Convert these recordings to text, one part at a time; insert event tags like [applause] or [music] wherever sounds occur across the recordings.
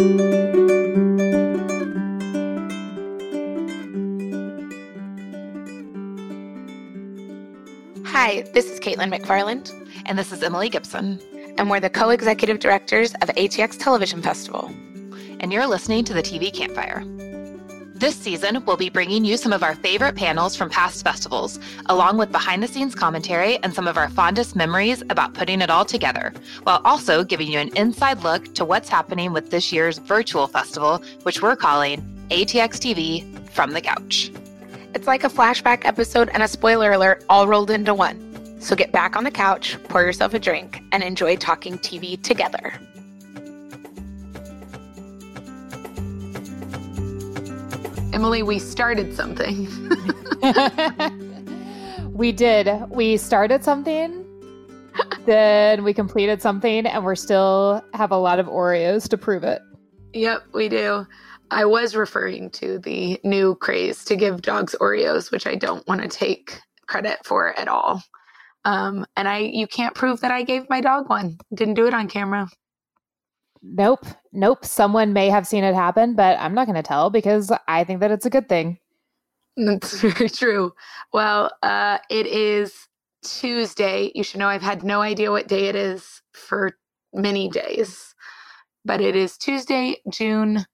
Hi, this is Caitlin McFarland. And this is Emily Gibson. And we're the co executive directors of ATX Television Festival. And you're listening to the TV Campfire. This season, we'll be bringing you some of our favorite panels from past festivals, along with behind the scenes commentary and some of our fondest memories about putting it all together, while also giving you an inside look to what's happening with this year's virtual festival, which we're calling ATX TV from the Couch. It's like a flashback episode and a spoiler alert all rolled into one. So get back on the couch, pour yourself a drink, and enjoy talking TV together. Emily, we started something. [laughs] we did. We started something, then we completed something, and we're still have a lot of Oreos to prove it. Yep, we do. I was referring to the new craze to give dogs Oreos, which I don't want to take credit for at all. Um, and I, you can't prove that I gave my dog one. Didn't do it on camera. Nope, nope. Someone may have seen it happen, but I'm not going to tell because I think that it's a good thing. That's [laughs] very true. Well, uh, it is Tuesday. You should know I've had no idea what day it is for many days, but it is Tuesday, June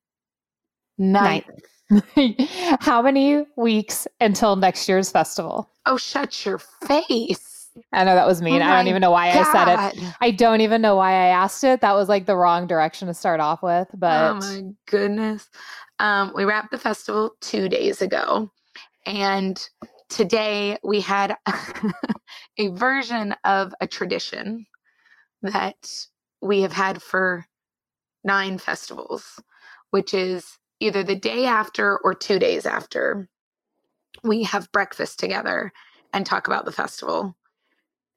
9th. [laughs] How many weeks until next year's festival? Oh, shut your face. I know that was mean. Oh I don't even know why God. I said it. I don't even know why I asked it. That was like the wrong direction to start off with. But oh my goodness. Um, we wrapped the festival two days ago. And today we had [laughs] a version of a tradition that we have had for nine festivals, which is either the day after or two days after we have breakfast together and talk about the festival.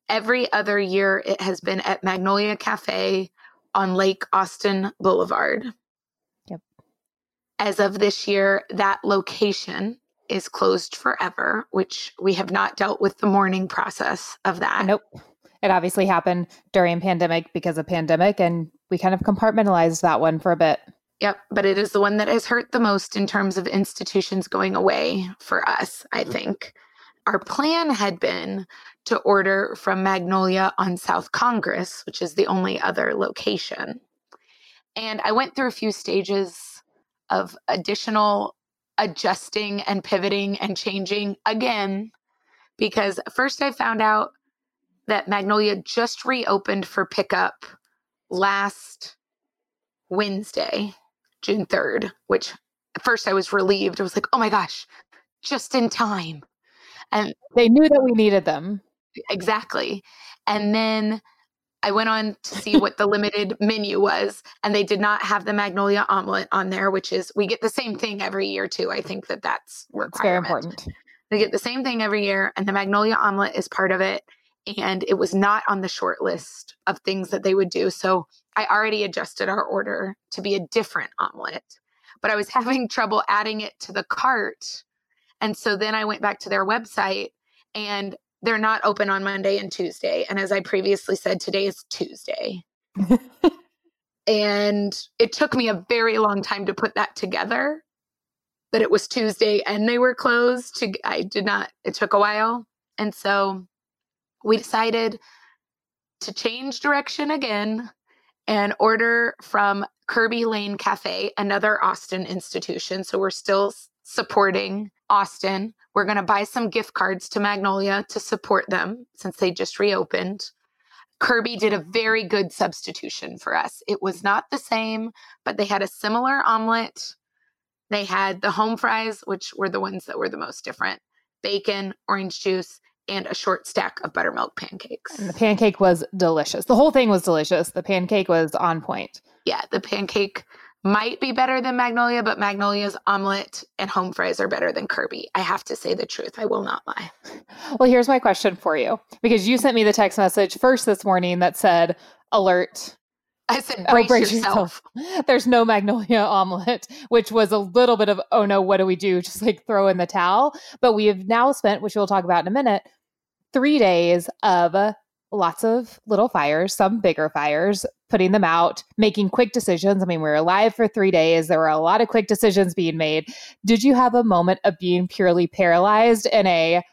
Every other year, it has been at Magnolia Cafe on Lake Austin Boulevard. Yep. As of this year, that location is closed forever, which we have not dealt with the mourning process of that. nope. It obviously happened during pandemic because of pandemic, and we kind of compartmentalized that one for a bit. Yep, but it is the one that has hurt the most in terms of institutions going away for us, I mm. think. Our plan had been to order from Magnolia on South Congress, which is the only other location. And I went through a few stages of additional adjusting and pivoting and changing again, because first I found out that Magnolia just reopened for pickup last Wednesday. June 3rd, which at first I was relieved. I was like, oh my gosh, just in time. And They knew that we needed them. exactly. And then I went on to see [laughs] what the limited menu was, and they did not have the Magnolia omelet on there, which is, we get the same thing every year too. I think that that's It's very important. They get the same thing every year, and the Magnolia omelet is part of it. And it was not on the short list of things that they would do. So I already adjusted our order to be a different omelet, but I was [laughs] having trouble adding it to the cart. And so then I went back to their website, and they're not open on Monday and Tuesday. And as I previously said, today is Tuesday. [laughs] and it took me a very long time to put that together that it was Tuesday and they were closed. To, I did not, it took a while. And so we decided to change direction again and order from Kerbey Lane Cafe, another Austin institution. So we're still supporting Austin. We're going to buy some gift cards to Magnolia to support them since they just reopened. Kerbey did a very good substitution for us. It was not the same, but they had a similar omelet. They had the home fries, which were the ones that were the most different bacon, orange juice, and a short stack of buttermilk pancakes. And the pancake was delicious. The whole thing was delicious. The pancake was on point. Yeah, the pancake might be better than Magnolia, but Magnolia's omelet and home fries are better than Kerbey. I have to say the truth. I will not lie. Well, here's my question for you because you sent me the text message first this morning that said, Alert, I said, Oh, brace, brace yourself. [laughs] there's no magnolia [laughs] omelet, which was a little bit of, oh no, what do we do? [laughs] Just like throw in the towel. But we have now spent, which we'll talk about in a minute, three days of lots of little fires, some bigger fires, putting them out, making quick decisions. I mean, we were alive for three days. There were a lot of quick decisions being made. Did you have a moment of being purely paralyzed in a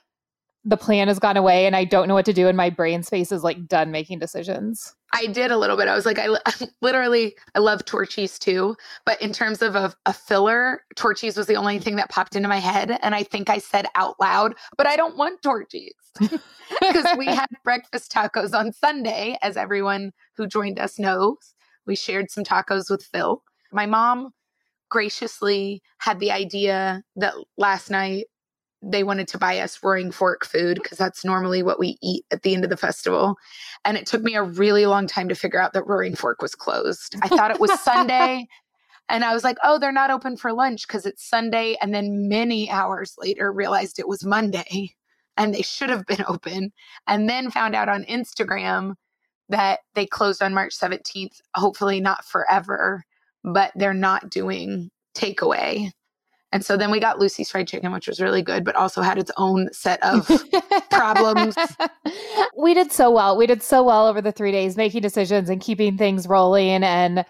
the plan has gone away and I don't know what to do and my brain space is like done making decisions? I did a little bit. I was like, I [laughs] literally, I love Torchy's too. But in terms of a, a filler, Torchy's was the only thing that popped into my head. And I think I said out loud, but I don't want Torchy's. [laughs] Because we had [laughs] breakfast tacos on Sunday, as everyone who joined us knows. We shared some tacos with Phil. My mom graciously had the idea that last night they wanted to buy us roaring fork food because that's normally what we eat at the end of the festival. And it took me a really long time to figure out that roaring fork was closed. I thought it was Sunday. [laughs] And I was like, oh, they're not open for lunch because it's Sunday. And then many hours later realized it was Monday and they should have been open. And then found out on Instagram that they closed on March 17th, hopefully not forever, but they're not doing takeaway. And so then we got Lucy's fried chicken, which was really good, but also had its own set of [laughs] problems. We did so well. We did so well over the three days, making decisions and keeping things rolling and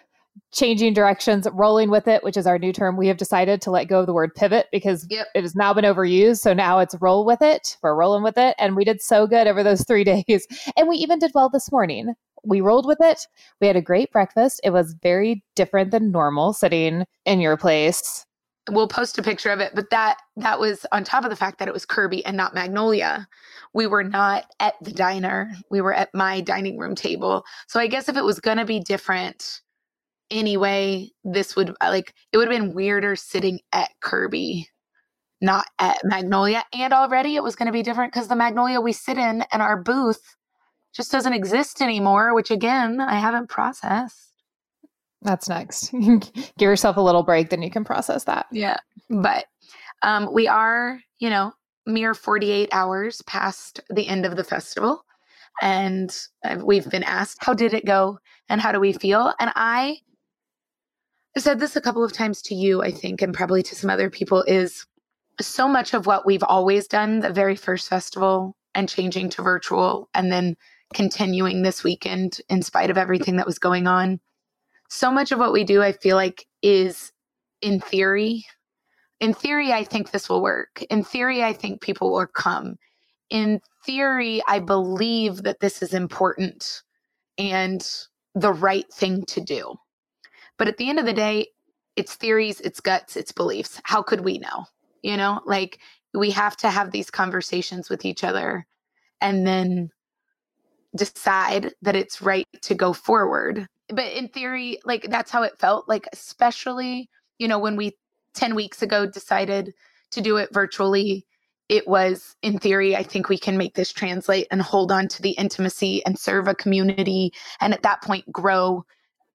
changing directions, rolling with it, which is our new term. We have decided to let go of the word pivot because yep. it has now been overused. So now it's roll with it. We're rolling with it. And we did so good over those three [laughs] days. And we even did well this morning. We rolled with it. We had a great breakfast. It was very different than normal sitting in your place we'll post a picture of it but that that was on top of the fact that it was Kerbey and not magnolia. We were not at the diner. We were at my dining room table. So i guess if it was going to be different anyway this would uh, like it would have been weirder sitting at Kerbey not at magnolia. And already it was going to be different because the magnolia we sit in and our booth just doesn't exist anymore which again i haven't processed that's next. [laughs] Give yourself a little break, then you can process that. Yeah. But um, we are, you know, mere 48 hours past the end of the festival. And uh, we've been asked, how did it go? And how do we feel? And I said this a couple of times to you, I think, and probably to some other people is so much of what we've always done the very first festival and changing to virtual and then continuing this weekend in spite of everything that was going on so much of what we do, I feel like, is in theory. In theory, I think this will work. In theory, I think people will come. In theory, I believe that this is important and the right thing to do. But at the end of the day, it's theories, it's guts, it's beliefs. How could we know? You know, like we have to have these conversations with each other and then decide that it's right to go forward but in theory, like that's how it felt. Like, especially, you know, when we 10 weeks ago decided to do it virtually, it was in theory, I think we can make this translate and hold on to the intimacy and serve a community. And at that point, grow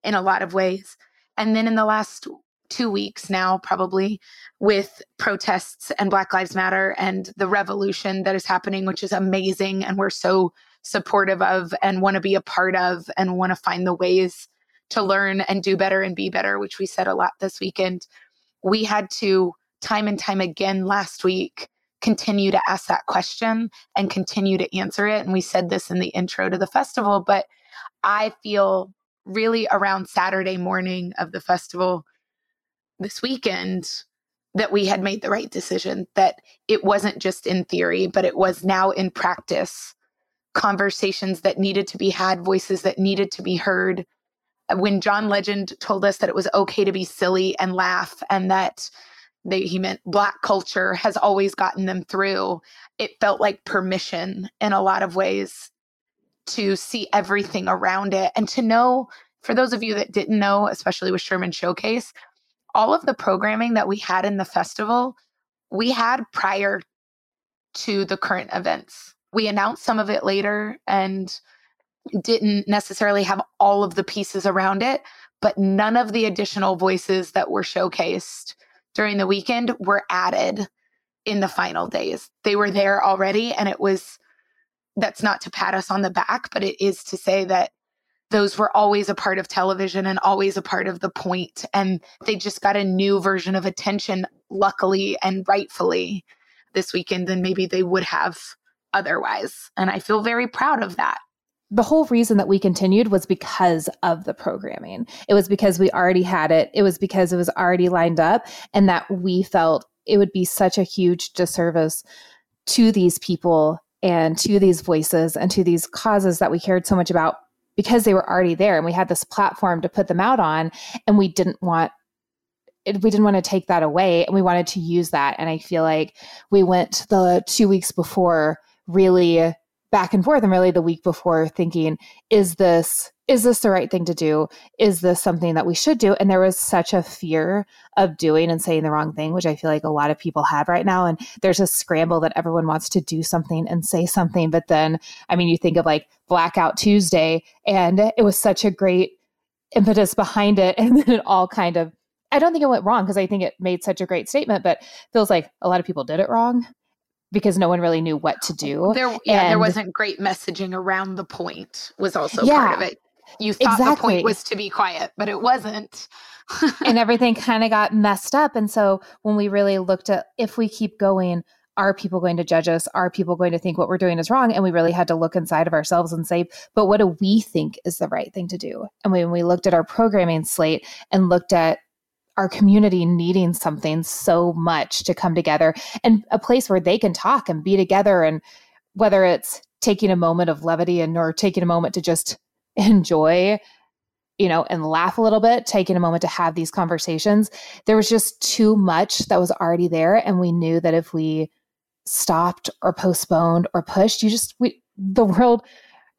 in a lot of ways. And then in the last two weeks now, probably with protests and Black Lives Matter and the revolution that is happening, which is amazing. And we're so supportive of and want to be a part of and want to find the ways to learn and do better and be better, which we said a lot this weekend. We had to, time and time again last week, continue to ask that question and continue to answer it. And we said this in the intro to the festival, but I feel really around Saturday morning of the festival this weekend that we had made the right decision, that it wasn't just in theory, but it was now in practice conversations that needed to be had, voices that needed to be heard. Uh, when John Legend told us that it was okay to be silly and laugh, and that they, he meant Black culture has always gotten them through, it felt like permission in a lot of ways to see everything around it and to know, for those of you that didn't know, especially with Sherman Showcase, all of the programming that we had in the festival, we had prior to the current events we announced some of it later and didn't necessarily have all of the pieces around it, but none of the additional voices that were showcased during the weekend were added in the final days. They were there already, and it was that's not to pat us on the back, but it is to say that those were always a part of television and always a part of the point, and they just got a new version of attention, luckily and rightfully, this weekend than maybe they would have otherwise. And I feel very proud of that. the whole reason that we continued was because of the programming. It was because we already had it. It was because it was already lined up and that we felt it would be such a huge disservice to these people and to these voices and to these causes that we cared so much about because they were already there and we had this platform to put them out on and we didn't want we didn't want to take that away and we wanted to use that and i feel like we went the 2 weeks before really back and forth and really the week before thinking is this is this the right thing to do? Is this something that we should do? And there was such a fear of doing and saying the wrong thing which i feel like a lot of people have right now. And there's a scramble that everyone wants to do something and say something. But then i mean you think of like blackout tuesday and it was such a great impetus behind it. [laughs] And then it all kind of I don't think it went wrong because I think it made such a great statement, but feels like a lot of people did it wrong because no one really knew what to do. There, yeah, and, there wasn't great messaging around the point. Was also yeah, part of it. You thought exactly. the point was to be quiet, but it wasn't. and [laughs] everything kind of got messed up. And so when we really looked at if we keep going, are people going to judge us? Are people going to think what we're doing is wrong? And we really had to look inside of ourselves and say, but what do we think is the right thing to do? And when we looked at our programming slate and looked at our community needing something so much to come together and a place where they can talk and be together and whether it's taking a moment of levity and or taking a moment to just [laughs] enjoy you know and laugh a little bit taking a moment to have these conversations there was just too much that was already there. And we knew that if we stopped or postponed or pushed you just we the world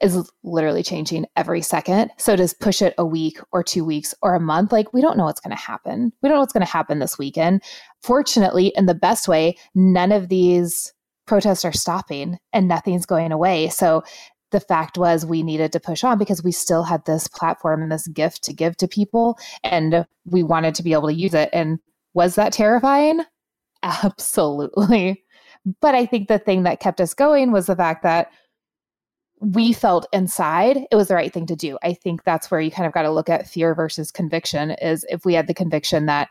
is literally changing every second. So just push it a week or two weeks or a month, like we don't know what's going to happen. We don't know what's going to happen this weekend. Fortunately, in the best way, none of these protests are stopping and nothing's going away. So the fact was we needed to push on because we still had this platform and this gift to give to people and we wanted to be able to use it. And was that terrifying? [laughs] Absolutely. But I think the thing that kept us going was the fact that we felt inside it was the right thing to do. I think that's where you kind of got to look at fear versus conviction is if we had the conviction that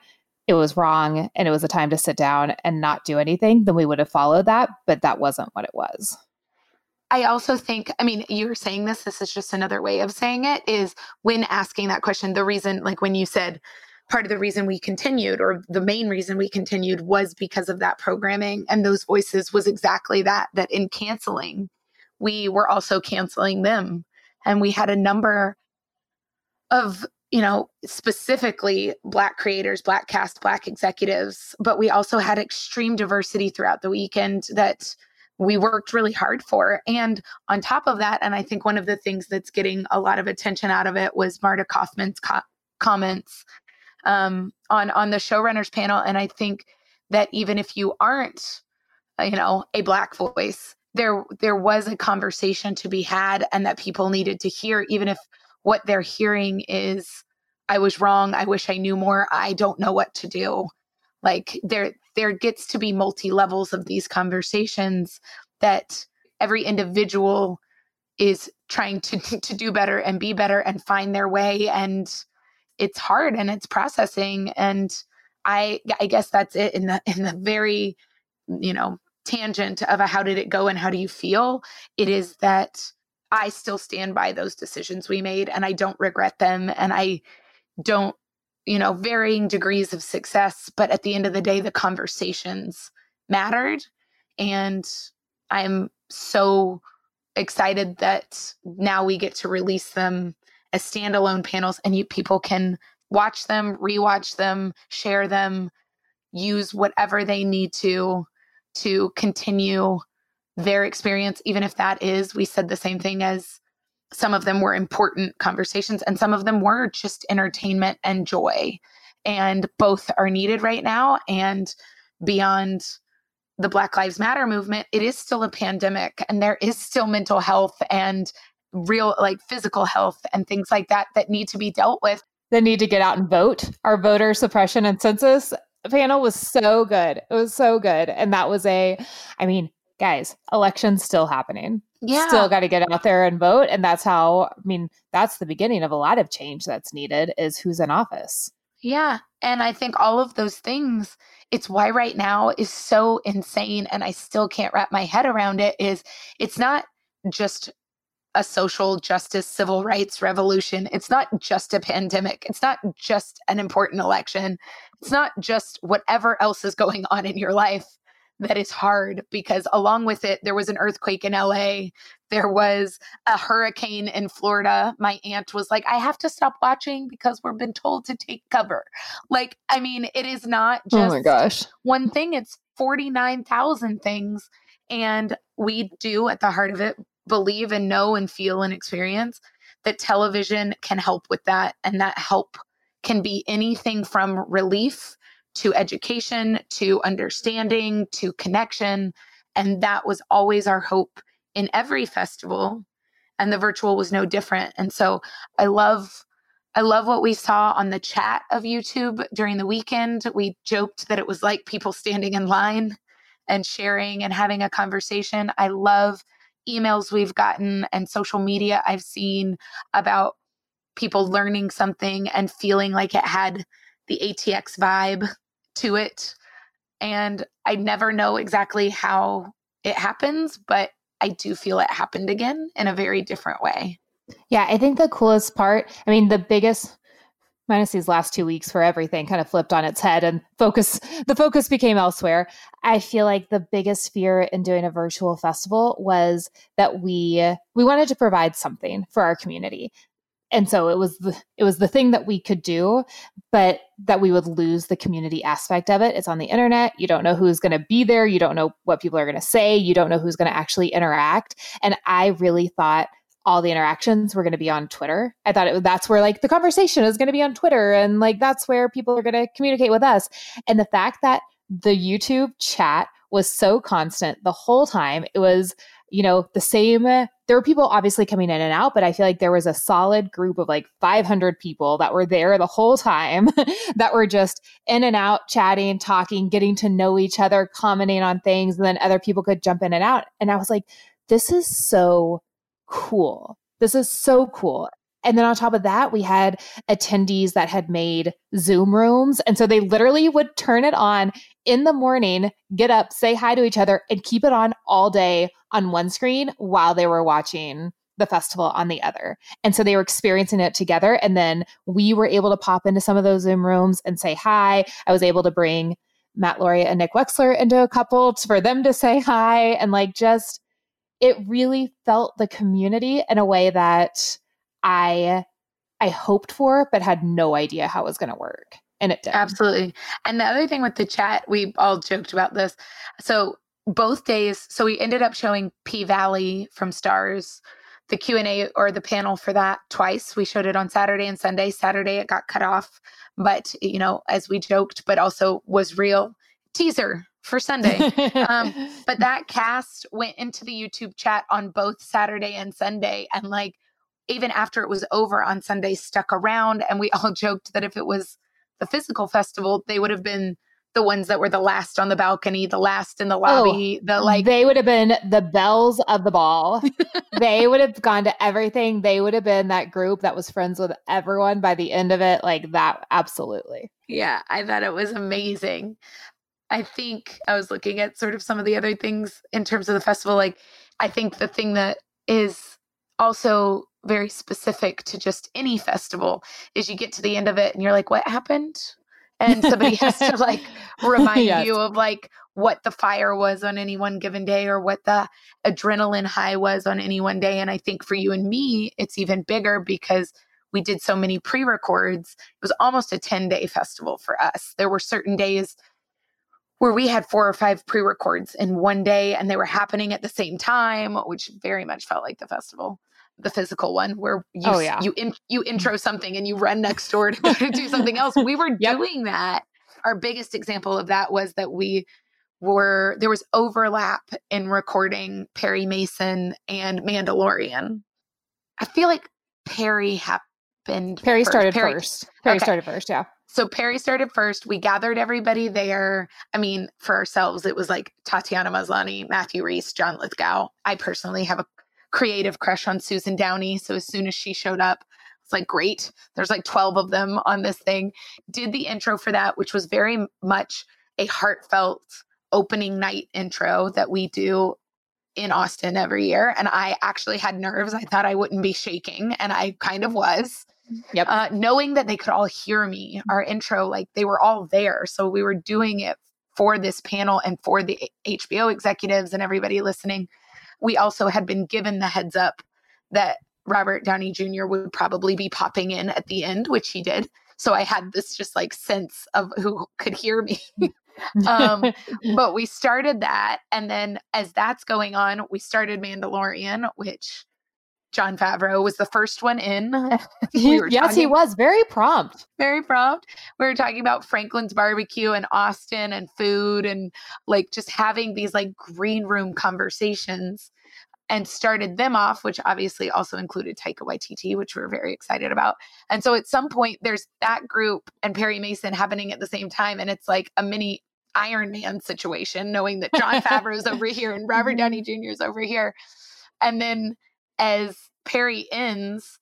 it was wrong and it was a time to sit down and not do anything, then we would have followed that, but that wasn't what it was. I also think, I mean, you're saying this, this is just another way of saying it is when asking that question, the reason, like when you said, part of the reason we continued or the main reason we continued was because of that programming and those voices was exactly that that in canceling we were also canceling them. And we had a number of, you know, specifically Black creators, Black cast, Black executives, but we also had extreme diversity throughout the weekend that we worked really hard for. And on top of that, and I think one of the things that's getting a lot of attention out of it was Marta Kauffman's co- comments um, on on the showrunners panel. And I think that even if you aren't, you know, a black voice, there there was a conversation to be had and that people needed to hear even if what they're hearing is i was wrong i wish i knew more i don't know what to do. Like there there gets to be multi levels of these conversations that every individual is trying to [laughs] to do better and be better and find their way and it's hard and it's processing and i i guess that's it in the in the very you know tangent of a how did it go and how do you feel, it is that I still stand by those decisions we made and I don't regret them. And I don't, you know, varying degrees of success, but at the end of the day, the conversations mattered. And I'm so excited that now we get to release them as standalone panels and you people can watch them, rewatch them, share them, use whatever they need to to continue their experience, even if that is, we said the same thing as some of them were important conversations and some of them were just entertainment and joy. And both are needed right now. And beyond the Black Lives Matter movement, it is still a pandemic and there is still mental health and real, like physical health and things like that that need to be dealt with. The need to get out and vote. Our voter suppression and census panel was so good. It was so good. And that was a, I mean, guys, election's still happening. Yeah. Still got to get out there and vote. And that's how, I mean, that's the beginning of a lot of change that's needed is who's in office. Yeah. And I think all of those things, it's why right now is so insane. And I still can't wrap my head around it is it's not just a social justice civil rights revolution. It's not just a pandemic. It's not just an important election. It's not just whatever else is going on in your life that is hard because along with it there was an earthquake in LA there was a hurricane in Florida. My aunt was like I have to stop watching because we've been told to take cover. Like I mean it is not just oh my gosh. one thing it's 49,000 things and we do at the heart of it believe and know and feel and experience that television can help with that and that help can be anything from relief to education, to understanding, to connection. And that was always our hope in every festival. And the virtual was no different. And so I love. I love what we saw on the chat of YouTube during the weekend. We joked that it was like people standing in line and sharing and having a conversation. I love emails we've gotten and social media I've seen about people learning something and feeling like it had the ATX vibe to it. And I never know exactly how it happens, but I do feel it happened again in a very different way. Yeah, I think the coolest part, I mean, the biggest minus these last two weeks where everything kind of flipped on its head and focus the focus became elsewhere i feel like the biggest fear in doing a virtual festival was that we we wanted to provide something for our community and so it was the it was the thing that we could do but that we would lose the community aspect of it. It's on the internet. You don't know who's going to be there. You don't know what people are going to say. You don't know who's going to actually interact. And i really thought all the interactions were going to be on twitter. I thought it, that's where like the conversation is going to be on twitter and like that's where people are going to communicate with us. And the fact that the youtube chat was so constant the whole time it was you know, the same. There were people obviously coming in and out, but I feel like there was a solid group of like 500 people that were there the whole time [laughs] that were just in and out, chatting, talking, getting to know each other, commenting on things. And then other people could jump in and out. And I was like, this is so cool. This is so cool. And then on top of that, we had attendees that had made Zoom rooms. And so they literally would turn it on in the morning, get up, say hi to each other, and keep it on all day on one screen while they were watching the festival on the other. And so they were experiencing it together. And then we were able to pop into some of those Zoom rooms and say hi. I was able to bring Matt Lauria and Nick Wechsler into a couple for them to say hi. And like just, it really felt the community in a way that I I hoped for, but had no idea how it was going to work. And it did. Absolutely. And the other thing with the chat, we all joked about this. So both days, so we ended up showing P Valley from Starz, the Q&A or the panel for that twice. We showed it on Saturday and Sunday. Saturday it got cut off, but you know, as we joked, but also was real teaser for Sunday. um, [laughs] but that cast went into the YouTube chat on both Saturday and Sunday and like even after it was over on Sunday, stuck around. And we [laughs] all joked that if it was the physical festival, they would have been the ones that were the last on the balcony, the last in the oh, lobby, oh, the like they would have been the belles of the ball. [laughs] they would have gone to everything. They would have been that group that was friends with everyone by the end of it. Like that, absolutely. Yeah, I thought it was amazing. I think I was looking at sort of some of the other things in terms of the festival. Like, I think the thing that is also very specific to just any festival is you get to the end of it and you're like what happened? And somebody has to [laughs] like remind yes. you of like what the fire was on any one given day or what the adrenaline high was on any one day and i think for you and me it's even bigger because we did so many pre-records. It was almost a 10 day festival for us. There were certain days where we had four or five pre-records in one day and they were happening at the same time which very much felt like the festival the physical one where you oh, yeah. you in, you mm-hmm. intro something and you run next door to go to do something else. We were yep. doing that. Our biggest example of that was that we were there was overlap in recording Perry Mason and Mandalorian. I feel like Perry happened. Perry first. started Perry, first. Perry okay. started first, yeah. So Perry started first. We gathered everybody there. I mean, for ourselves, it was like Tatiana Maslany, Matthew Rhys, John Lithgow. I personally have a creative crush on Susan Downey. So as soon as she showed up, it's like, great. There's like 12 of them on this thing. Did the intro for that, which was very much a heartfelt opening night intro that we do in Austin every year. And I actually had nerves. I thought I wouldn't be shaking, and I kind of was. Yep. Uh, knowing that they could all hear me, our intro, like they were all there. So we were doing it for this panel and for the HBO executives and everybody listening. We also had been given the heads up that Robert Downey Jr. would probably be popping in at the end, which he did. So I had this just like sense of who could hear me. [laughs] um, but we started that. And then as that's going on, we started Mandalorian, which Jon Favreau was the first one in. [laughs] we yes, talking, he was very prompt. Very prompt. We were talking about Franklin's barbecue and Austin and food and like just having these like green room conversations and started them off, which obviously also included Taika Waititi, which we are very excited about. And so at some point, there's that group and Perry Mason happening at the same time. And it's like a mini Iron Man situation, knowing that Jon [laughs] Favreau is over here and Robert Downey mm-hmm. Jr. is over here. And then as Perry ends,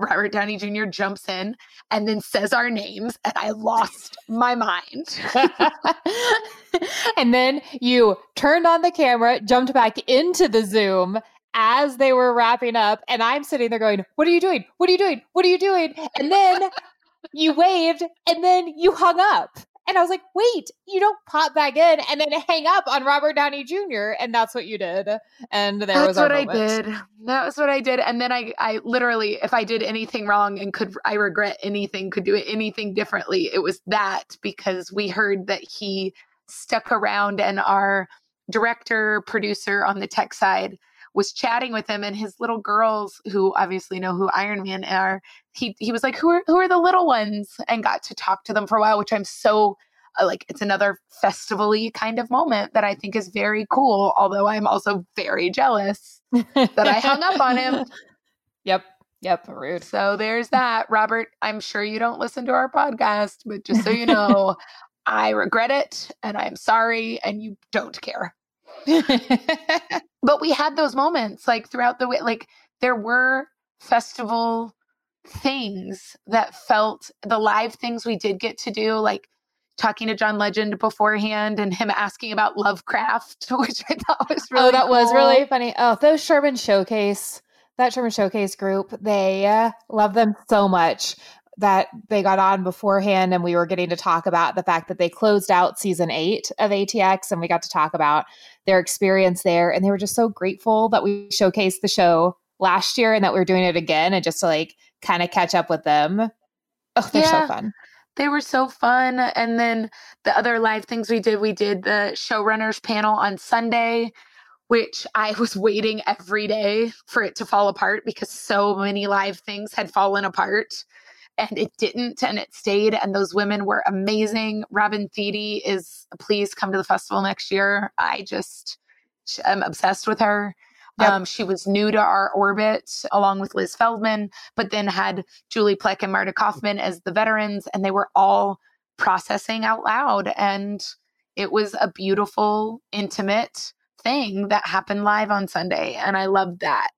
Robert Downey Jr. jumps in and then says our names, and I lost my mind. [laughs] and then you turned on the camera, jumped back into the Zoom as they were wrapping up, and I'm sitting there going, What are you doing? What are you doing? What are you doing? And then you waved, and then you hung up. And I was like, wait, you don't pop back in and then hang up on Robert Downey Jr. And that's what you did. And there that's was what moment. I did. That was what I did. And then I, I literally, if I did anything wrong and could, I regret anything, could do anything differently, it was that because we heard that he stuck around and our director, producer on the tech side was chatting with him and his little girls who obviously know who Iron Man are. He he was like, "Who are who are the little ones?" and got to talk to them for a while, which I'm so uh, like it's another festivally kind of moment that I think is very cool, although I'm also very jealous that I hung up on him. [laughs] Yep. Yep, rude. So there's that. Robert, I'm sure you don't listen to our podcast, but just so you [laughs] know, I regret it and I'm sorry and you don't care. [laughs] but we had those moments like throughout the way like there were festival things that felt the live things we did get to do like talking to John Legend beforehand and him asking about Lovecraft, [laughs] which I thought was really Oh, that cool. was really funny. Oh, those Sherman Showcase, that Sherman Showcase group, they uh, love them so much that they got on beforehand and we were getting to talk about the fact that they closed out season eight of ATX and we got to talk about their experience there. And they were just so grateful that we showcased the show last year and that we are doing it again and just to like kind of catch up with them. Oh, they're yeah, so fun. They were so fun. And then the other live things we did, we did the showrunners panel on Sunday which I [laughs] was waiting every day for it to fall apart because so many live things had fallen apart and it didn't and it stayed and those women were amazing. Robin thede is please come to the festival next year. I just am obsessed with her. Yep. um, she was new to our orbit along with liz feldman but then had julie plec and marta kauffman as the veterans and they were all processing out loud. And it was a beautiful intimate thing that happened live on sunday and i loved that.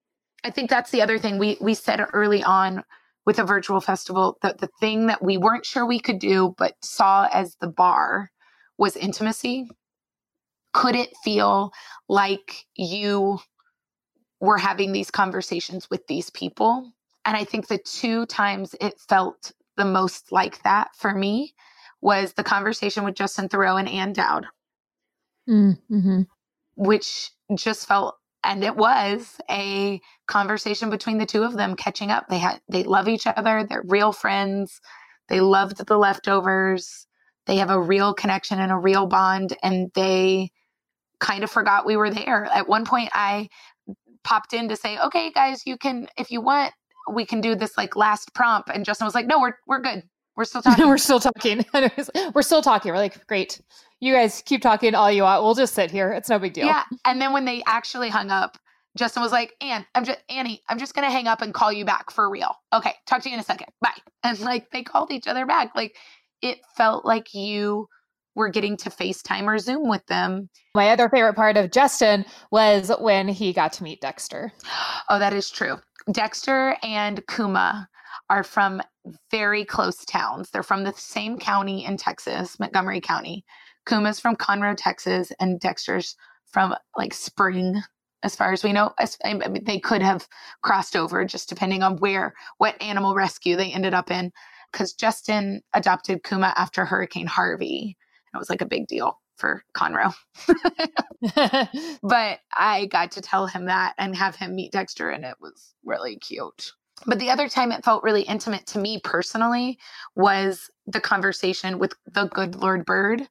I think that's the other thing we we said early on with a virtual festival that the thing that we weren't sure we could do but saw as the bar was intimacy. Could it feel like you were having these conversations with these people? And i think the two times it felt the most like that for me was the conversation with justin theroux and ann dowd. Mm-hmm. which just felt and it was a conversation between the two of them catching up. They had they love each other they're real friends they loved the leftovers they have a real connection and a real bond and they kind of forgot we were there. At one point i popped in to say okay guys you can if you want we can do this like last prompt and justin was like no we're we're good we're still [laughs] talking we're still talking [laughs] we're still talking we're like great you guys keep talking all you want. We'll just sit here. It's no big deal. Yeah. And then when they actually hung up, Justin was like, Ann, I'm just Annie, I'm just gonna hang up and call you back for real. Okay, talk to you in a second. Bye. [laughs] And like they called each other back. Like it felt like you were getting to FaceTime or Zoom with them. My other favorite part of Justin was when he got to meet Dexter. [gasps] Oh, that is true. Dexter and Kuma are from very close towns. They're from the same county in Texas, Montgomery County. Kuma's from Conroe, Texas, and Dexter's from like Spring, as far as we know. I mean, they could have crossed over just depending on where, what animal rescue they ended up in. Because Justin adopted Kuma after Hurricane Harvey. And it was like a big deal for Conroe. [laughs] [laughs] but I got to tell him that and have him meet Dexter, and it was really cute. But the other time it felt really intimate to me personally was the conversation with the good Lord Bird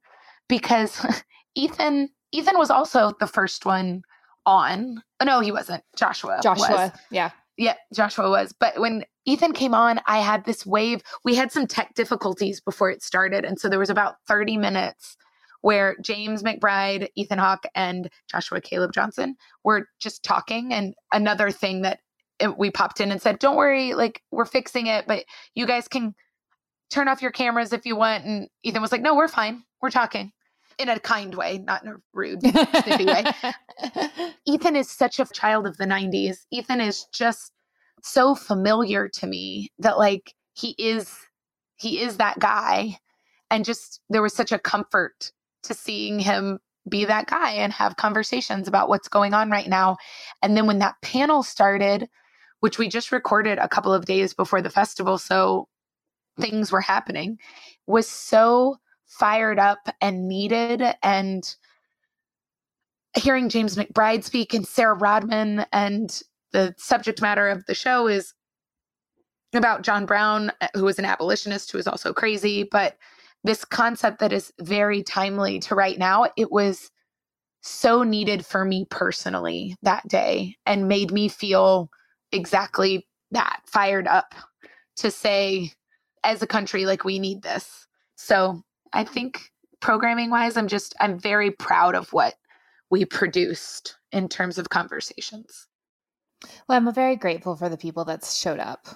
because [laughs] Ethan Ethan was also the first one on. Oh, no, he wasn't. Joshua. Joshua. Was. Yeah. Yeah, Joshua was. But when Ethan came on, I had this wave. We had some tech difficulties before it started. And so there was about 30 minutes where James McBride, Ethan Hawke, and Joshua Caleb Johnson were just talking. And another thing that we popped in and said, Don't worry, like we're fixing it, but you guys can turn off your cameras if you want. And Ethan was like, No, we're fine. We're talking in a kind way, not in a rude, snippy way. [laughs] Ethan is such a child of the 90s. Ethan is just so familiar to me that like he is he is that guy and just there was such a comfort to seeing him be that guy and have conversations about what's going on right now. And then when that panel started, which we just recorded a couple of days before the festival, so things were happening, was so fired up and needed. And hearing James McBride speak and Sarah Rodman, and the subject matter of the show is about John Brown, uh, who was an abolitionist who was also crazy, but this concept that is very timely to right now, it was so needed for me personally that day and made me feel exactly that fired up to say, as a country, like we need this. So I think programming wise, I'm just, I'm very proud of what we produced in terms of conversations. Well, I'm very grateful for the people that showed up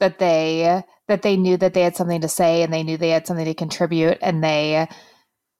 that they that they knew that they had something to say and they knew they had something to contribute and they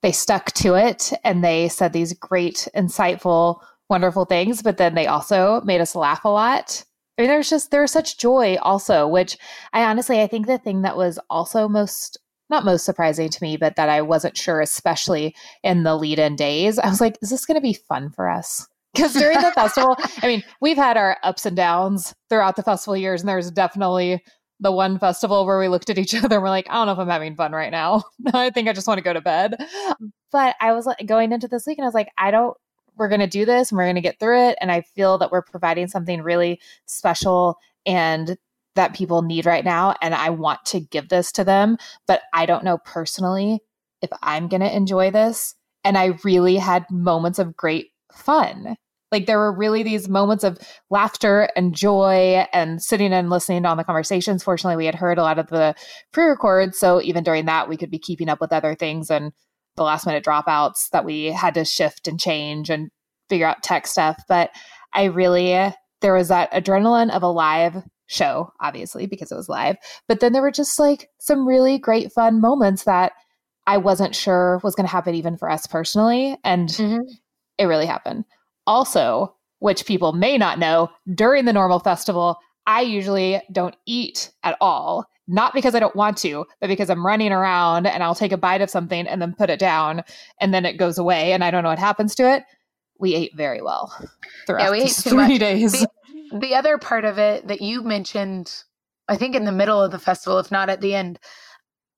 they stuck to it and they said these great insightful wonderful things but then they also made us laugh a lot I mean, there's just there's such joy also, which I honestly I think the thing that was also most not most surprising to me, but that I wasn't sure, especially in the lead-in days, I was like, is this going to be fun for us? Because during the festival, [laughs] I mean, we've had our ups and downs throughout the festival years, and there's definitely the one festival where we looked at each [laughs] other and we're like, I don't know if I'm having fun right now. [laughs] I think I just want to go to bed. Mm. But I was like going into this week and I was like, I don't, we're going to do this and we're going to get through it. And I feel that we're providing something really special and that people need right now. And I want to give this to them. But I don't know personally if I'm going to enjoy this. And I really had moments of great fun. Like there were really these moments of laughter and joy and sitting and listening on the conversations. Fortunately, we had heard a lot of the pre records. So even during that, we could be keeping up with other things and the last minute dropouts that we had to shift and change and figure out tech stuff. But I really, there was that adrenaline of a live show, obviously, because it was live. But then there were just like some really great fun moments that I wasn't sure was going to happen even for us personally. And mm-hmm. it really happened. Also, which people may not know, during the normal festival, I usually don't eat at all. Not because I don't want to, but because I'm running around and I'll take a bite of something and then put it down and then it goes away and I don't know what happens to it. We ate very well throughout yeah, we ate three much. days. The, the other part of it that you mentioned, I think in the middle of the festival, if not at the end,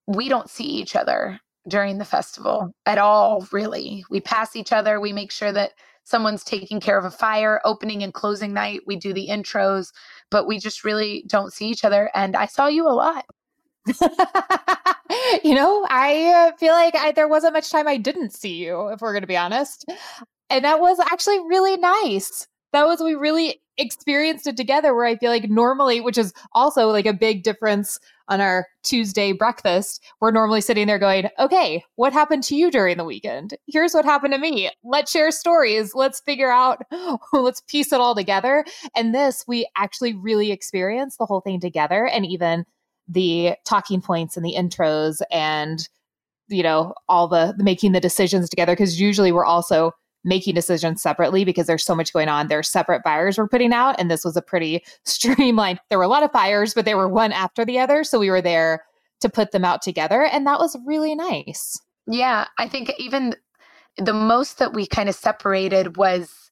we don't see each other during the festival at all, really. We pass each other. We make sure that someone's taking care of a fire, opening and closing night. We do the intros, but we just really don't see each other. And I saw you a lot. [laughs] you know, I uh, feel like I, there wasn't much time I didn't see you, if we're going to be honest. And that was actually really nice. That was, we really experienced it together where I feel like normally, which is also like a big difference on our Tuesday breakfast, we're normally sitting there going, okay, what happened to you during the weekend? Here's what happened to me. Let's share stories. Let's figure out, [laughs] let's piece it all together. And this, we actually really experienced the whole thing together and even the talking points and the intros and, you know, all the, making the decisions together. Cause usually we're also making decisions separately because there's so much going on. There's separate fires we're putting out, and this was a pretty [laughs] streamlined. There were a lot of fires, but they were one after the other, so we were there to put them out together, and that was really nice. Yeah, I think even the most that we kind of separated was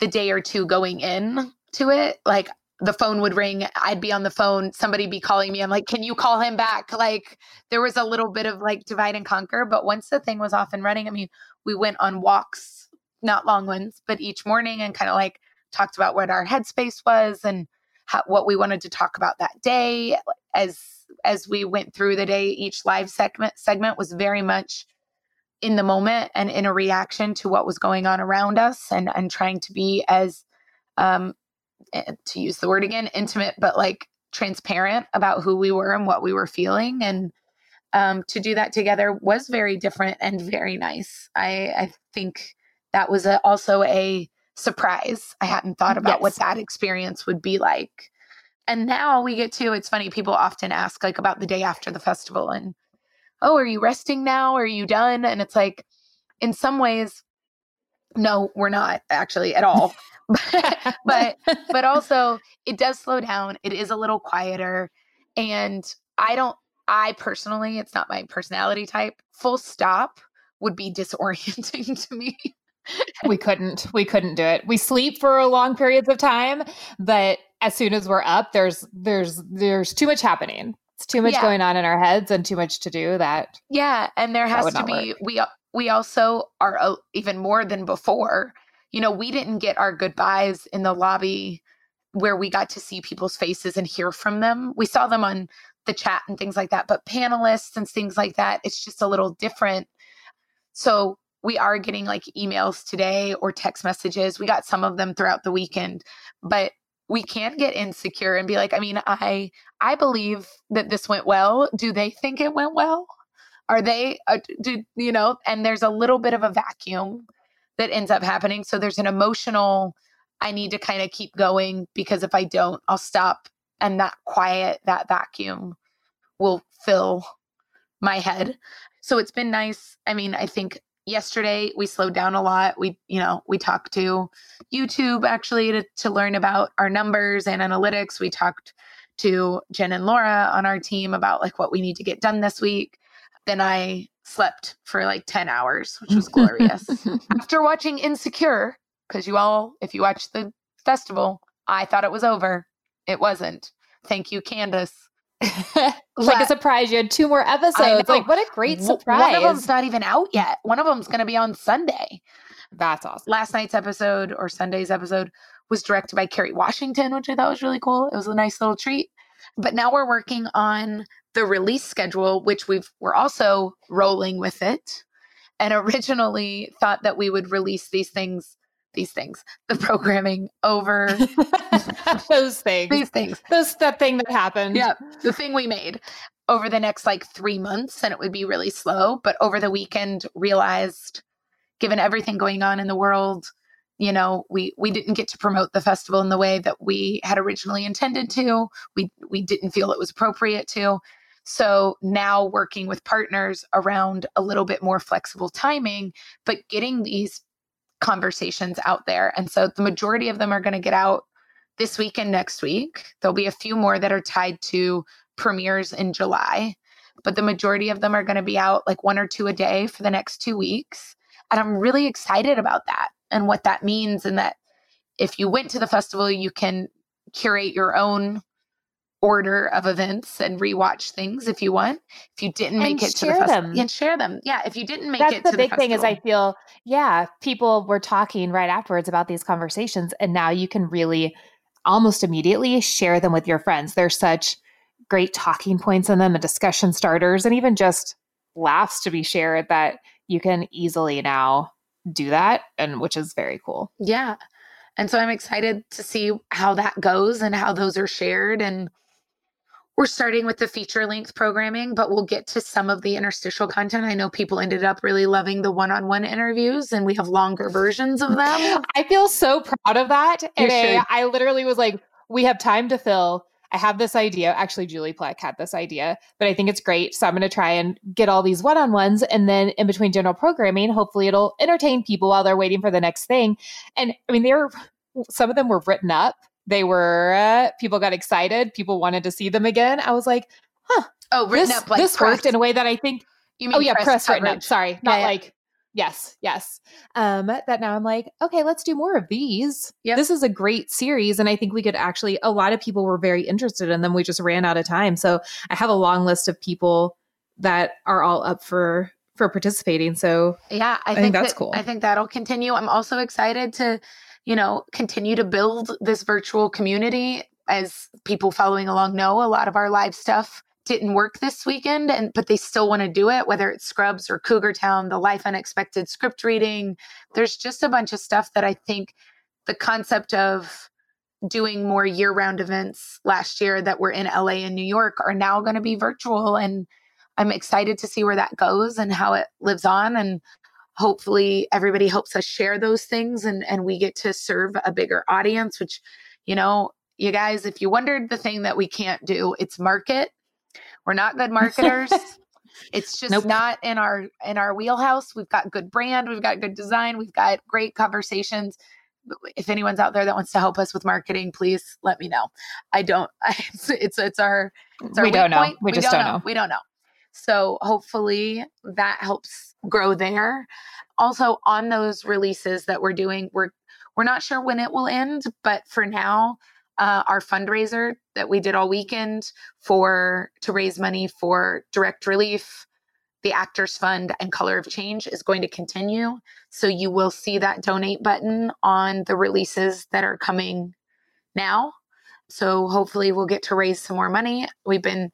the day or two going in to it. Like the phone would ring, I'd be on the phone, somebody be calling me. I'm like, can you call him back? Like there was a little bit of like divide and conquer. But once the thing was off and running, I mean, we went on walks, not long ones, but each morning and kind of like talked about what our headspace was and how, what we wanted to talk about that day. As as we went through the day each live segment segment was very much in the moment and in a reaction to what was going on around us and and trying to be as um eh, to use the word again intimate but like transparent about who we were and what we were feeling. And um to do that together was very different and very nice. I i think that was a, also a surprise i hadn't thought about yes. what that experience would be like and now we get to it's funny people often ask like about the day after the festival and oh, are you resting now? Are you done? And it's like, in some ways, no, we're not actually at all. [laughs] [laughs] but but also it does slow down. It is a little quieter. And I don't I personally, it's not my personality type. Full stop would be disorienting [laughs] to me. We couldn't we couldn't do it. We sleep for long periods of time, but as soon as we're up, there's there's there's too much happening. It's too much yeah. going on in our heads and too much to do that. Yeah, and there has to be work. we we also are uh, even more than before. You know, we didn't get our goodbyes in the lobby where we got to see people's faces and hear from them. We saw them on the chat and things like that, but panelists and things like that, it's just a little different. So we are getting like emails today or text messages. We got some of them throughout the weekend, but we can't get insecure and be like i mean i i believe that this went well. Do they think it went well? Are they uh, do you know? And there's a little bit of a vacuum that ends up happening. So there's an emotional i need to kind of keep going because if i don't i'll stop. And that quiet that vacuum will fill my head. So it's been nice. I mean i think yesterday we slowed down a lot. We you know we talked to youtube actually to, to learn about our numbers and analytics. We talked to jen and laura on our team about like what we need to get done this week. Then i slept for like 10 hours which was glorious. [laughs] After watching insecure because you all if you watched the festival i thought it was over. It wasn't. Thank you candace [laughs] like a surprise. You had two more episodes. Like, what a great surprise. One of them's not even out yet. One of them's going to be on Sunday. That's awesome. Last night's episode or Sunday's episode was directed by Kerry Washington, which I thought was really cool. It was a nice little treat. But now we're working on the release schedule, which we've we're also rolling with it. And originally thought that we would release these things these things, the programming over [laughs] [laughs] those things, these things, those that thing that happened. Yeah, the thing we made over the next like three months, and it would be really slow. But over the weekend, realized, given everything going on in the world, you know, we we didn't get to promote the festival in the way that we had originally intended to. We we didn't feel it was appropriate to. So now working with partners around a little bit more flexible timing, but getting these conversations out there. And so the majority of them are going to get out this week and next week. There'll be a few more that are tied to premieres in July, but the majority of them are going to be out like one or two a day for the next two weeks. And I'm really excited about that and what that means. And that if you went to the festival, you can curate your own order of events and rewatch things if you want. If you didn't make and it to the festival, and share them. Yeah, if you didn't make That's it the to big the thing is I feel yeah, people were talking right afterwards about these conversations and now you can really almost immediately share them with your friends. There's such great talking points in them and discussion starters and even just laughs to be shared that you can easily now do that and which is very cool. Yeah. And so I'm excited to see how that goes and how those are shared and we're starting with the feature length programming, but we'll get to some of the interstitial content. I know people ended up really loving the one on one interviews, and we have longer versions of them. [laughs] I feel so proud of that. And I, I literally was like, we have time to fill. I have this idea. Actually, Julie Plec had this idea, but I think it's great. So I'm going to try and get all these one on ones. And then in between general programming, hopefully it'll entertain people while they're waiting for the next thing. And I mean, they're, some of them were written up they were uh, people got excited. People wanted to see them again. I was like, huh. Oh, written this, up like this press. worked in a way that I think. You mean oh yeah, press, press written up. Sorry, not yeah. like Yes, yes. Um, that now I'm like, okay, let's do more of these. Yep. This is a great series. And I think we could actually, a lot of people were very interested in them. We just ran out of time. So I have a long list of people that are all up for for participating. So yeah, I, I think, think that's that- cool. I think that'll continue. I'm also excited to, you know, continue to build this virtual community. As people following along know, a lot of our live stuff didn't work this weekend, and but they still want to do it, whether it's Scrubs or Cougar Town, the Life Unexpected script reading. There's just a bunch of stuff that I think the concept of doing more year-round events last year that were in LA and New York are now going to be virtual and I'm excited to see where that goes and how it lives on and hopefully everybody helps us share those things and and we get to serve a bigger audience which you know you guys if you wondered the thing that we can't do it's market we're not good marketers [laughs] it's just Nope. not in our in our wheelhouse we've got good brand we've got good design we've got great conversations if anyone's out there that wants to help us with marketing please let me know i don't [laughs] it's it's, it's our it's our we don't know. point. We just don't know. We don't know. So hopefully that helps grow there. Also on those releases that we're doing, we're we're not sure when it will end, but for now, uh, our fundraiser that we did all weekend for to raise money for direct relief, the Actors Fund, and Color of Change is going to continue. So you will see that donate button on the releases that are coming now. So hopefully we'll get to raise some more money. We've been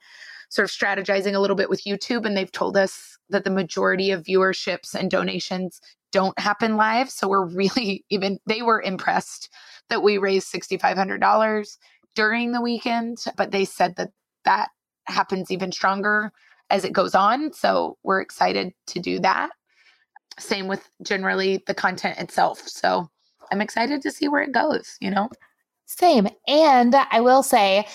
sort of strategizing a little bit with YouTube, and they've told us that the majority of viewerships and donations don't happen live. So we're really [laughs] even, they were impressed that we raised $6,500 during the weekend, but they said that that happens even stronger as it goes on. So we're excited to do that. Same with generally the content itself. So I'm excited to see where it goes, you know? Same. And I will say,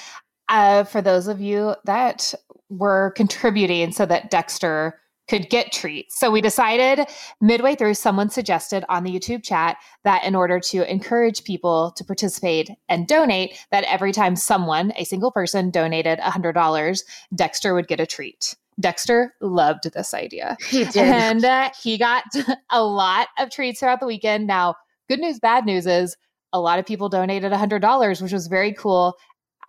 uh, for those of you that were contributing so that Dexter could get treats. So we decided midway through, someone suggested on the YouTube chat that in order to encourage people to participate and donate, that every time someone, a single person, donated $100, Dexter would get a treat. Dexter loved this idea. He did. And uh, he got [laughs] a lot of treats throughout the weekend. Now, good news, bad news is a lot of people donated $100, which was very cool.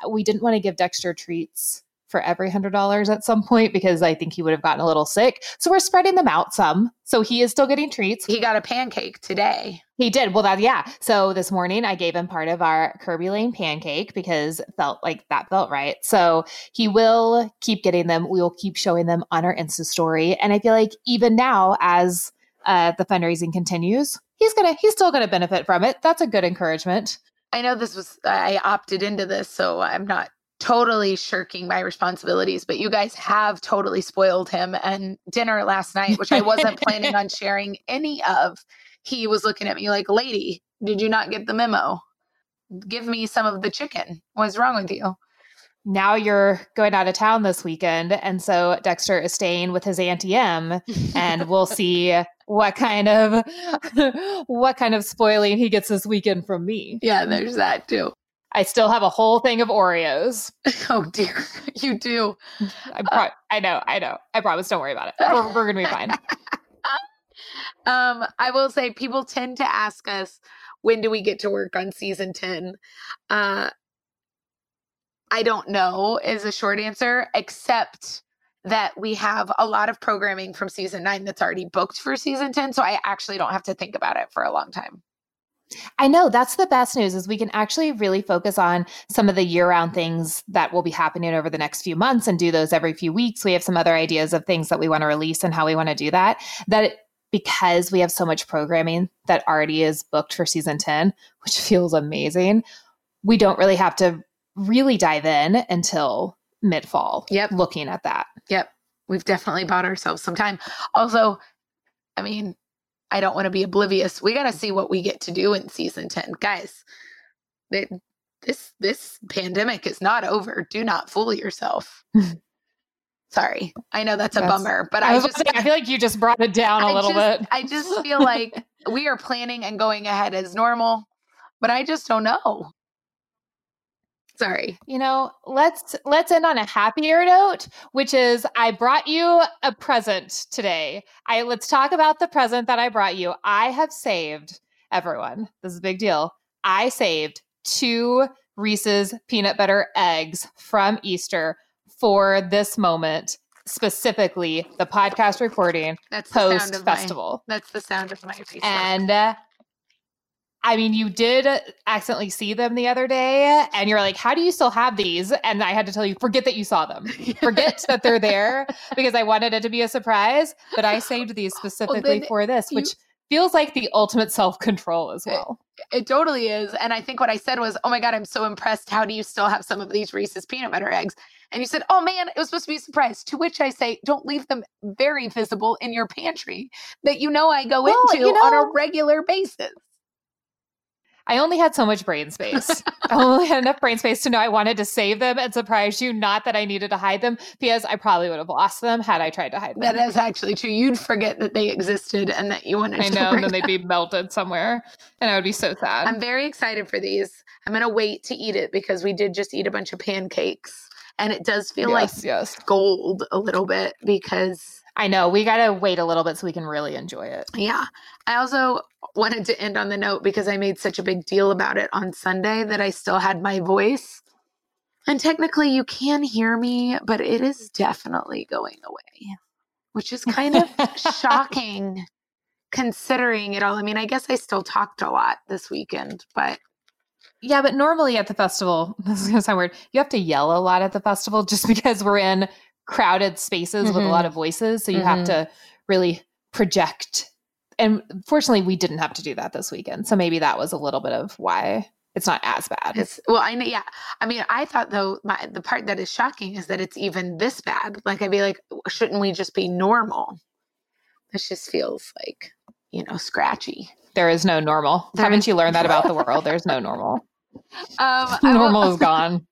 We didn't want to give Dexter treats for every $100 at some point because I think he would have gotten a little sick. So we're spreading them out some. So he is still getting treats. he got a pancake today. He did. Well, that, yeah. So this morning I gave him part of our Kerbey Lane pancake because felt like that felt right. So he will keep getting them. We will keep showing them on our Insta story. And I feel like even now, as uh, the fundraising continues, he's gonna he's still gonna benefit from it. That's a good encouragement. I know this was I opted into this, so I'm not totally shirking my responsibilities, but you guys have totally spoiled him. And dinner last night, which I wasn't planning on [laughs] sharing any of, he was looking at me like, "Lady, did you not get the memo? Give me some of the chicken. What's wrong with you?" Now you're going out of town this weekend, and so Dexter is staying with his auntie M, and we'll [laughs] see what kind of [laughs] what kind of spoiling he gets this weekend from me. yeah, there's that too. I still have a whole thing of Oreos. [laughs] Oh dear, [laughs] you do. [laughs] I, pro- I know, I know. I promise. Don't worry about it. We're, we're gonna be fine. Um, I will say people tend to ask us when do we get to work on season 10? Uh I don't know is a short answer, except that we have a lot of programming from season nine that's already booked for season 10. So I actually don't have to think about it for a long time. I know that's the best news is we can actually really focus on some of the year-round things that will be happening over the next few months and do those every few weeks. We have some other ideas of things that we want to release and how we want to do that. That it, because we have so much programming that already is booked for season 10, which [laughs] feels amazing, we don't really have to really dive in until mid-fall Yep. looking at that. Yep. We've definitely bought ourselves some time. Also, I mean, I don't want to be oblivious. We got to see what we get to do in season 10. Guys, it, this this pandemic is not over. Do not fool yourself. Sorry. I know that's a That's- bummer, but I, I, was just I feel like you just brought it down a I little just, bit. I just feel like we are planning and going ahead as normal, but I just don't know. Sorry. You know, let's let's end on a happier note, which is I brought you a present today. I let's talk about the present that I brought you. I have saved everyone. This is a big deal. I saved two Reese's peanut butter eggs from Easter for this moment, specifically the podcast recording That's post of my- festival. that's the sound of my face. And uh, I mean, you did accidentally see them the other day, and you're like, "How do you still have these?" And I had to tell you, forget that you saw them. [laughs] Forget that they're there [laughs] because I wanted it to be a surprise. But I saved these [laughs] specifically then for this, you- which feels like the ultimate self control as well. It totally is. And I think what I said was, Oh my God, I'm so impressed. How do you still have some of these Reese's peanut butter eggs? And you said, Oh man, it was supposed to be a surprise. To which I say, Don't leave them very visible in your pantry that you know I go Well, into you on a regular basis. I only had so much brain space. I only had enough brain space to know I wanted to save them and surprise you, not that I needed to hide them, because I probably would have lost them had I tried to hide them. That is actually true. You'd forget that they existed and that you wanted I to know, and then they'd be melted somewhere, and I would be so sad. I'm very excited for these. I'm going to wait to eat it because we did just eat a bunch of pancakes and it does feel yes, like yes. gold a little bit because I know. We got to wait a little bit so we can really enjoy it. yeah. I also wanted to end on the note because I made such a big deal about it on Sunday that I still had my voice. And technically you can hear me, but it is definitely going away, which is kind of shocking [laughs] considering it all. I mean, I guess I still talked a lot this weekend, but Yeah, but normally at the festival, [laughs] this is going to sound weird, you have to yell a lot at the festival just [laughs] because we're in crowded spaces with a lot of voices. So you have Mhm. to really project. And fortunately, we didn't have to do that this weekend. So maybe that was a little bit of why it's not as bad. It's well, I know. Yeah, I mean, I thought though my the part that is shocking is that it's even this bad. Like I'd be like, shouldn't we just be normal? This just feels like you know scratchy. there is no normal. There Haven't is- you learned that about the world? [laughs] There's no normal. Um, normal is [laughs] gone.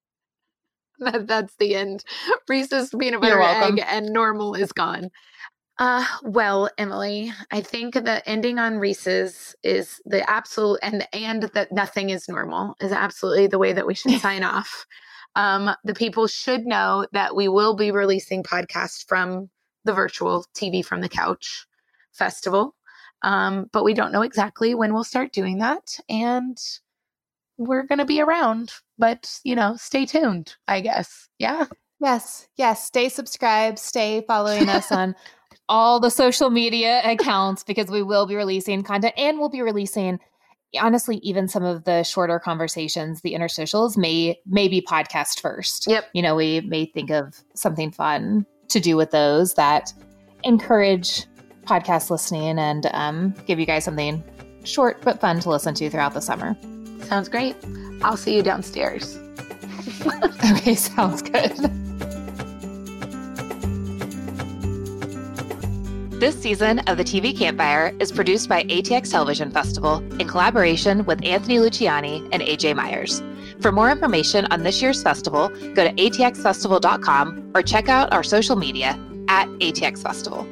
[laughs] that, that's the end. Reese's peanut butter egg and normal is gone. Uh, well, Emily, I think the ending on Reese's is the absolute and and that nothing is normal is absolutely the way that we should sign [laughs] off. Um, the people should know that we will be releasing podcasts from the virtual TV from the couch festival. Um, but we don't know exactly when we'll start doing that. And we're going to be around, but you know, stay tuned, I guess. Yeah. Yes, yes. Stay subscribed. Stay following us [laughs] on all the social media accounts because we will be releasing content and we'll be releasing honestly even some of the shorter conversations the interstitials may may be podcast first Yep. you know we may think of something fun to do with those that encourage podcast listening and um, give you guys something short but fun to listen to throughout the summer Sounds great. I'll see you downstairs. [laughs] okay sounds good This season of the TV Campfire is produced by ATX Television Festival in collaboration with Anthony Luciani and AJ Myers. For more information on this year's festival, go to atxfestival.com or check out our social media at ATX Festival.